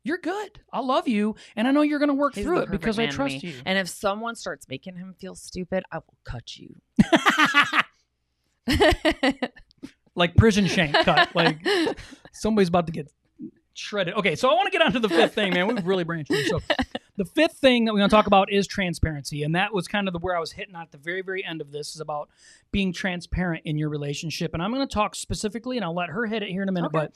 [SPEAKER 1] you're good. I love you, and I know you're going to work
[SPEAKER 2] He's
[SPEAKER 1] through it because I
[SPEAKER 2] perfect man to
[SPEAKER 1] trust you.
[SPEAKER 2] And if someone starts making him feel stupid, I will cut you.
[SPEAKER 1] like prison shank cut. Like somebody's about to get shredded. Okay, so I want to get on to the fifth thing, man. We've really branched. So the fifth thing that we're going to talk about is transparency, and that was kind of the where I was hitting at the very, very end of this is about being transparent in your relationship. And I'm going to talk specifically, and I'll let her hit it here in a minute,
[SPEAKER 2] Okay.
[SPEAKER 1] but.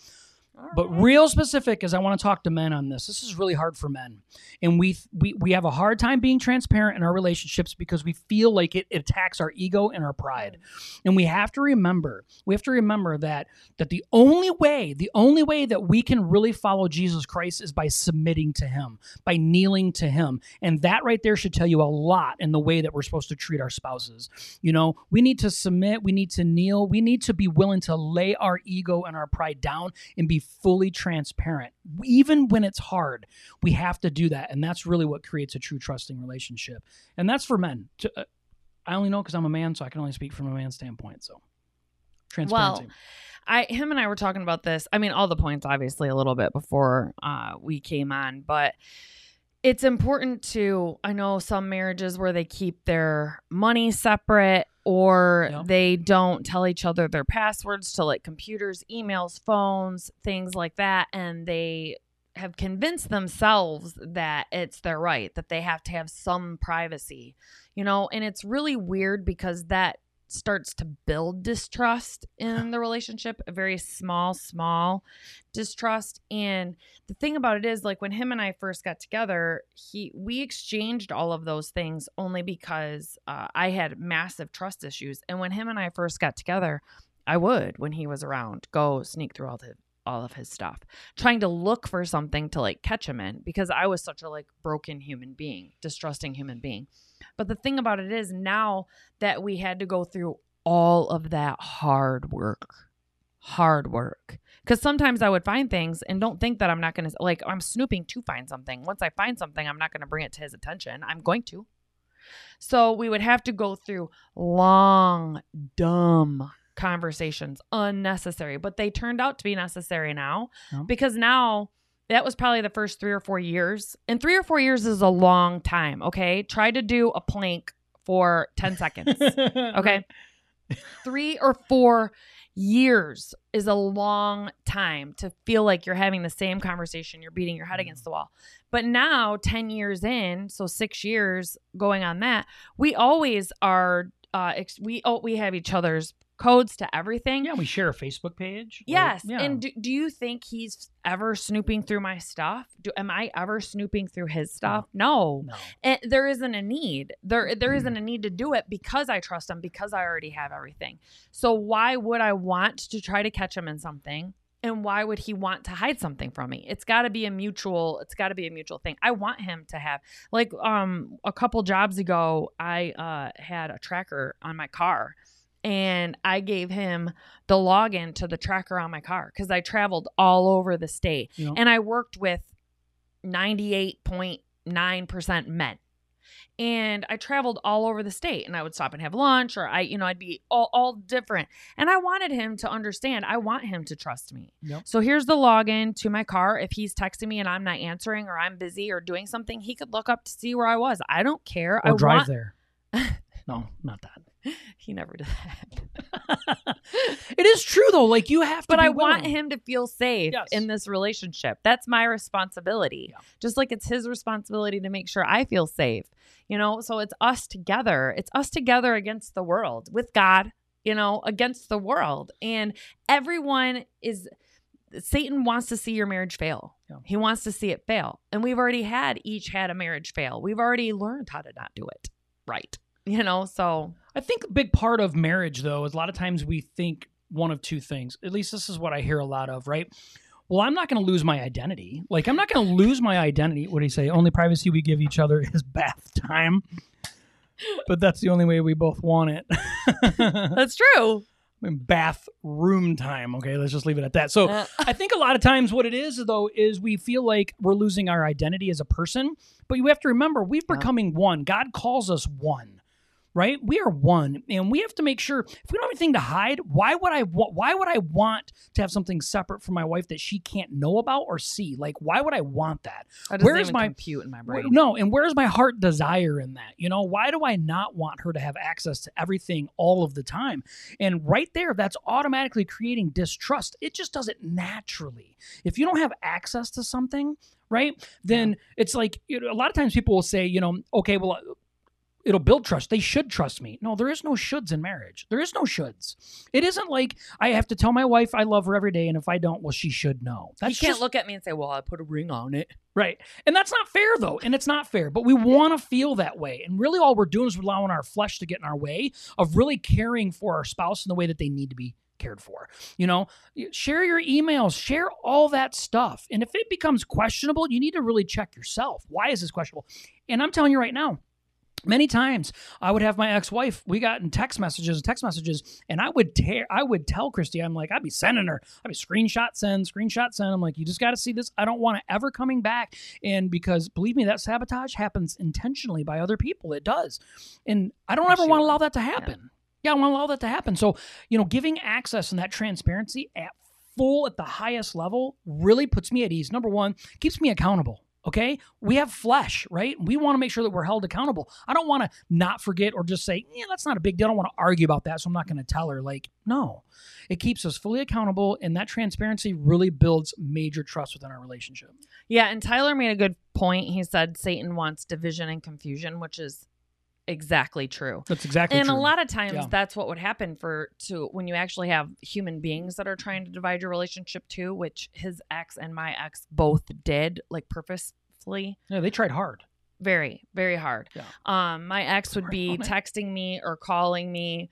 [SPEAKER 1] But real specific is I want to talk to men on this. This is really hard for men, and we we we have a hard time being transparent in our relationships because we feel like it, it attacks our ego and our pride. And we have to remember, we have to remember that that the only way, the only way that we can really follow Jesus Christ is by submitting to Him, by kneeling to Him, and that right there should tell you a lot in the way that we're supposed to treat our spouses. You know, we need to submit, we need to kneel, we need to be willing to lay our ego and our pride down and be fully transparent. Even when it's hard, we have to do that. And that's really what creates a true trusting relationship. And that's for men. Uh, I only know because I'm a man, so I can only speak from a man's standpoint. So transparency.
[SPEAKER 2] Well, I him and I were talking about this. I mean, all the points obviously a little bit before uh, we came on, but it's important to. I know some marriages where they keep their money separate or
[SPEAKER 1] Yep.
[SPEAKER 2] they don't tell each other their passwords to like computers, emails, phones, things like that, and they have convinced themselves that it's their right that they have to have some privacy you know and it's really weird because that starts to build distrust in the relationship a very small small distrust. And the thing about it is like when him and i first got together he we exchanged all of those things only because uh, i had massive trust issues. And when him and i first got together i would when he was around go sneak through all the all of his stuff trying to look for something to like catch him in because i was such a like broken human being distrusting human being but the thing about it is now that we had to go through all of that hard work, hard work. Because sometimes I would find things and don't think that I'm not going to, like, I'm snooping to find something. Once I find something, I'm not going to bring it to his attention. I'm going to. So we would have to go through long, dumb conversations, unnecessary, but they turned out to be necessary now because now that was probably the first three or four years. And three or four years is a long time. Okay. Try to do a plank for 10 seconds. Okay. Three or four years is a long time to feel like you're having the same conversation. You're beating your head against the wall. But now, 10 years in, so six years going on that, we always are, uh, ex- we, oh, we have each other's codes to everything.
[SPEAKER 1] Yeah, we share a Facebook page. Like,
[SPEAKER 2] Yes.
[SPEAKER 1] yeah.
[SPEAKER 2] And do, do you think he's ever snooping through my stuff? Do am I ever snooping through his stuff? No.
[SPEAKER 1] no.
[SPEAKER 2] And there isn't a need. There there
[SPEAKER 1] Mm-hmm.
[SPEAKER 2] isn't a need to do it because I trust him because I already have everything. So why would I want to try to catch him in something? And why would he want to hide something from me? It's got to be a mutual. It's got to be a mutual thing. I want him to have like um a couple jobs ago. I uh had a tracker on my car, and I gave him the login to the tracker on my car because I traveled all over the state
[SPEAKER 1] know?
[SPEAKER 2] and I worked with 98.9% men. And I traveled all over the state and I would stop and have lunch or I, you know, I'd be all, all different. And I wanted him to understand, I want him to trust me.
[SPEAKER 1] Yep.
[SPEAKER 2] So here's the login to my car. If he's texting me and I'm not answering or I'm busy or doing something, he could look up to see where I was. I don't care.
[SPEAKER 1] or
[SPEAKER 2] I
[SPEAKER 1] drive
[SPEAKER 2] want,
[SPEAKER 1] there. no, not that.
[SPEAKER 2] He never did that.
[SPEAKER 1] it is true though. Like you have to.
[SPEAKER 2] but I want him to feel safe
[SPEAKER 1] Yes.
[SPEAKER 2] in this relationship. That's my responsibility.
[SPEAKER 1] Yeah.
[SPEAKER 2] Just like it's his responsibility to make sure I feel safe. You know, so it's us together. It's us together against the world with God, you know, against the world. And everyone is Satan wants to see your marriage fail.
[SPEAKER 1] Yeah.
[SPEAKER 2] He wants to see it fail. And we've already had each had a marriage fail. We've already learned how to not do it right. You know, so
[SPEAKER 1] I think a big part of marriage, though, is a lot of times we think one of two things. At least this is what I hear a lot of, right? Well, I'm not going to lose my identity. Like, I'm not going to lose my identity. What do you say? Only privacy we give each other is bath time. But that's the only way we both want it.
[SPEAKER 2] that's true.
[SPEAKER 1] I mean, bath room time. Okay, let's just leave it at that. So,
[SPEAKER 2] Uh,
[SPEAKER 1] I think a lot of times what it is though is we feel like we're losing our identity as a person, but you have to remember we've
[SPEAKER 2] Yeah.
[SPEAKER 1] becoming one. God calls us one. Right? We are one and we have to make sure if we don't have anything to hide, why would I wa- why would I want to have something separate from my wife that she can't know about or see? Like why would I want that?
[SPEAKER 2] that
[SPEAKER 1] Where is my-
[SPEAKER 2] compute in my
[SPEAKER 1] Where-
[SPEAKER 2] brain.
[SPEAKER 1] no, and where's my heart desire in that? You know, why do I not want her to have access to everything all of the time? And right there, that's automatically creating distrust. It just does it naturally. If you don't have access to something, right, then it's like you know, a lot of times people will say, you know, okay, well, it'll build trust. They should trust me. No, there is no shoulds in marriage. There is no shoulds. It isn't like I have to tell my wife I love her every day, and if I don't, well, she should know. That's
[SPEAKER 2] can't
[SPEAKER 1] just-
[SPEAKER 2] look at me and say, "Well, I put a ring on it."
[SPEAKER 1] Right. And that's not fair, though. And it's not fair. But we want to feel that way. And really, all we're doing is allowing our flesh to get in our way of really caring for our spouse in the way that they need to be cared for. You know, share your emails, share all that stuff. And if it becomes questionable, you need to really check yourself. Why is this questionable? And I'm telling you right now, Many times I would have my ex-wife, we got in text messages and text messages, and I would tear I would tell Kristy, I'm like, I'd be sending her, I'd be screenshot send, screenshot send. I'm like, you just gotta see this. I don't want to ever coming back. And because believe me, that sabotage happens intentionally by other people. It does. And I don't ever want to allow that to happen. Yeah, I want to allow that to happen. So, you know, giving access and that transparency at full at the highest level really puts me at ease. Number one, keeps me accountable. Okay. We have flesh, right? We want to make sure that we're held accountable. I don't want to not forget or just say, yeah, that's not a big deal. I don't want to argue about that. So I'm not going to tell her. Like, no, it keeps us fully accountable. And that transparency really builds major trust within our relationship.
[SPEAKER 2] Yeah, and Tyler made a good point. He said Satan wants division and confusion, which is exactly true.
[SPEAKER 1] That's exactly
[SPEAKER 2] and
[SPEAKER 1] true.
[SPEAKER 2] a lot of times
[SPEAKER 1] Yeah.
[SPEAKER 2] that's what would happen for to when you actually have human beings that are trying to divide your relationship too, which his ex and my ex both did, like purposefully.
[SPEAKER 1] yeah, they tried hard.
[SPEAKER 2] Very, very hard.
[SPEAKER 1] Yeah.
[SPEAKER 2] Um, my ex would be texting me or calling me,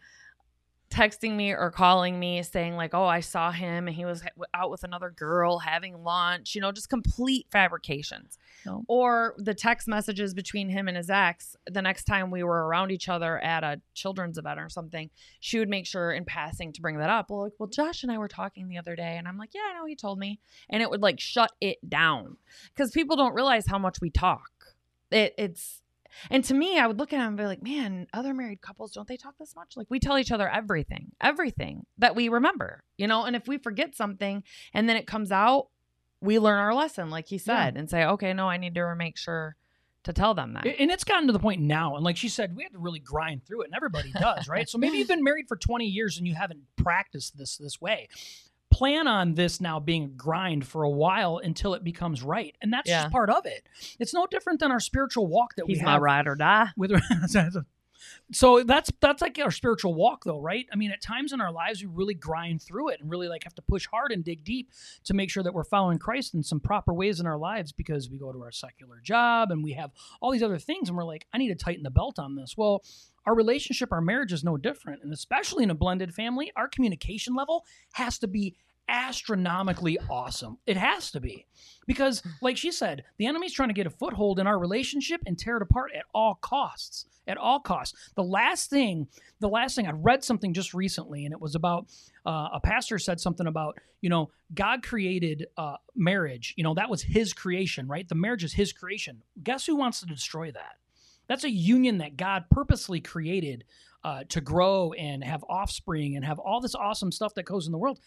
[SPEAKER 2] texting me or calling me saying like, "Oh, I saw him and he was out with another girl having lunch." You know, just complete fabrications.
[SPEAKER 1] No.
[SPEAKER 2] Or the text messages between him and his ex. The next time we were around each other at a children's event or something, she would make sure in passing to bring that up. Well, like, well, Josh and I were talking the other day, and I'm like, "Yeah, I know he told me," and it would like shut it down because people don't realize how much we talk. It, it's and to me, I would look at him and be like, man, other married couples, don't they talk this much? Like, we tell each other everything, everything that we remember, you know? And if we forget something and then it comes out, we learn our lesson, like he said, and say, okay, no, I need to make sure to tell them that.
[SPEAKER 1] And it's gotten to the point now, and like she said, we have to really grind through it, and everybody does, right? so maybe you've been married for 20 years and you haven't practiced this this way. Plan on this now being a grind for a while until it becomes right, and that's
[SPEAKER 2] Yeah.
[SPEAKER 1] just part of it. It's no different than our spiritual walk that
[SPEAKER 2] He's
[SPEAKER 1] we
[SPEAKER 2] my ride or die.
[SPEAKER 1] with. so that's that's like our spiritual walk, though, right? I mean, at times in our lives, we really grind through it and really like have to push hard and dig deep to make sure that we're following Christ in some proper ways in our lives because we go to our secular job and we have all these other things and we're like, I need to tighten the belt on this. Well, our relationship, our marriage is no different. And especially in a blended family, our communication level has to be astronomically awesome. It has to be. Because, like she said, the enemy's trying to get a foothold in our relationship and tear it apart at all costs. At all costs. The last thing, the last thing, I read something just recently, and it was about uh, a pastor said something about, you know, God created uh, marriage. You know, that was his creation, right? The marriage is his creation. Guess who wants to destroy that? That's a union that God purposely created uh, to grow and have offspring and have all this awesome stuff that goes in the world.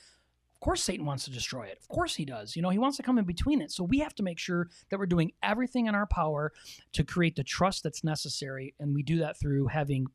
[SPEAKER 1] Of course, Satan wants to destroy it. Of course, he does. You know, he wants to come in between it. So we have to make sure that we're doing everything in our power to create the trust that's necessary. And we do that through having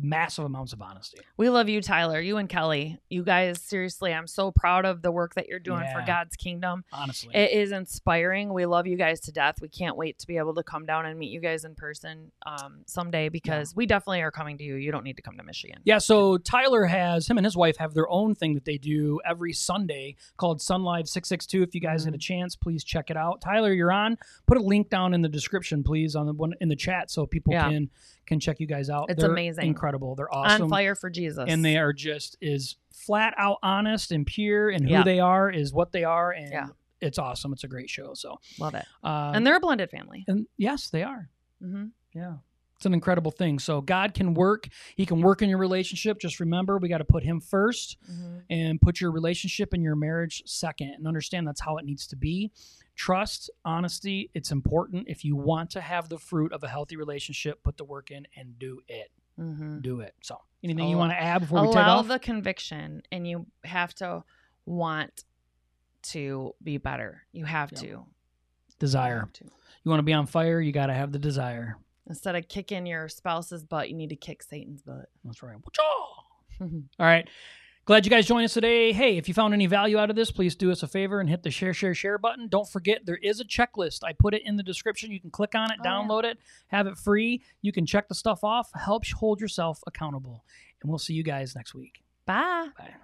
[SPEAKER 1] massive amounts of honesty.
[SPEAKER 2] We love you, Tyler. You and Kelly. You guys, seriously, I'm so proud of the work that you're doing for God's kingdom.
[SPEAKER 1] Honestly.
[SPEAKER 2] It is inspiring. We love you guys to death. We can't wait to be able to come down and meet you guys in person um, someday because we definitely are coming to you. You don't need to come to Michigan.
[SPEAKER 1] Yeah, so Tyler has him and his wife have their own thing that they do every Sunday called Sun Live 662. If you guys
[SPEAKER 2] Mm-hmm.
[SPEAKER 1] get a chance, please check it out. Tyler, you're on. Put a link down in the description, please, on the one in the chat so people
[SPEAKER 2] Yeah.
[SPEAKER 1] can can check you guys out.
[SPEAKER 2] It's
[SPEAKER 1] They're
[SPEAKER 2] amazing.
[SPEAKER 1] Incredible. They're awesome.
[SPEAKER 2] On fire for Jesus.
[SPEAKER 1] and they are just is flat out honest and pure and who
[SPEAKER 2] Yeah.
[SPEAKER 1] they are is what they are and
[SPEAKER 2] Yeah.
[SPEAKER 1] it's awesome. It's a great show. So
[SPEAKER 2] love it.
[SPEAKER 1] um,
[SPEAKER 2] And they're a blended family.
[SPEAKER 1] and yes, they are.
[SPEAKER 2] hmm
[SPEAKER 1] Yeah. It's an incredible thing. So God can work. He can work in your relationship. Just remember, we got to put him 1st
[SPEAKER 2] hmm
[SPEAKER 1] and put your relationship and your marriage second and understand that's how it needs to be. Trust, honesty, it's important. If you want to have the fruit of a healthy relationship, put the work in and do it.
[SPEAKER 2] hmm
[SPEAKER 1] Do it. So, anything you want to add before we take
[SPEAKER 2] Allow
[SPEAKER 1] off?
[SPEAKER 2] the conviction, and you have to want to be better. You have
[SPEAKER 1] Yeah.
[SPEAKER 2] to. You
[SPEAKER 1] Desire.
[SPEAKER 2] have to.
[SPEAKER 1] You want to be on fire, you got to have the desire.
[SPEAKER 2] Instead of kicking your spouse's butt, you need to kick Satan's butt.
[SPEAKER 1] That's right. All right. Glad you guys joined us today. Hey, if you found any value out of this, please do us a favor and hit the share, share, share button. Don't forget, there is a checklist. I put it in the description. You can click on it,
[SPEAKER 2] Oh, yeah.
[SPEAKER 1] download it, have it free. You can check the stuff off. Helps hold yourself accountable. And we'll see you guys next week.
[SPEAKER 2] Bye.
[SPEAKER 1] Bye.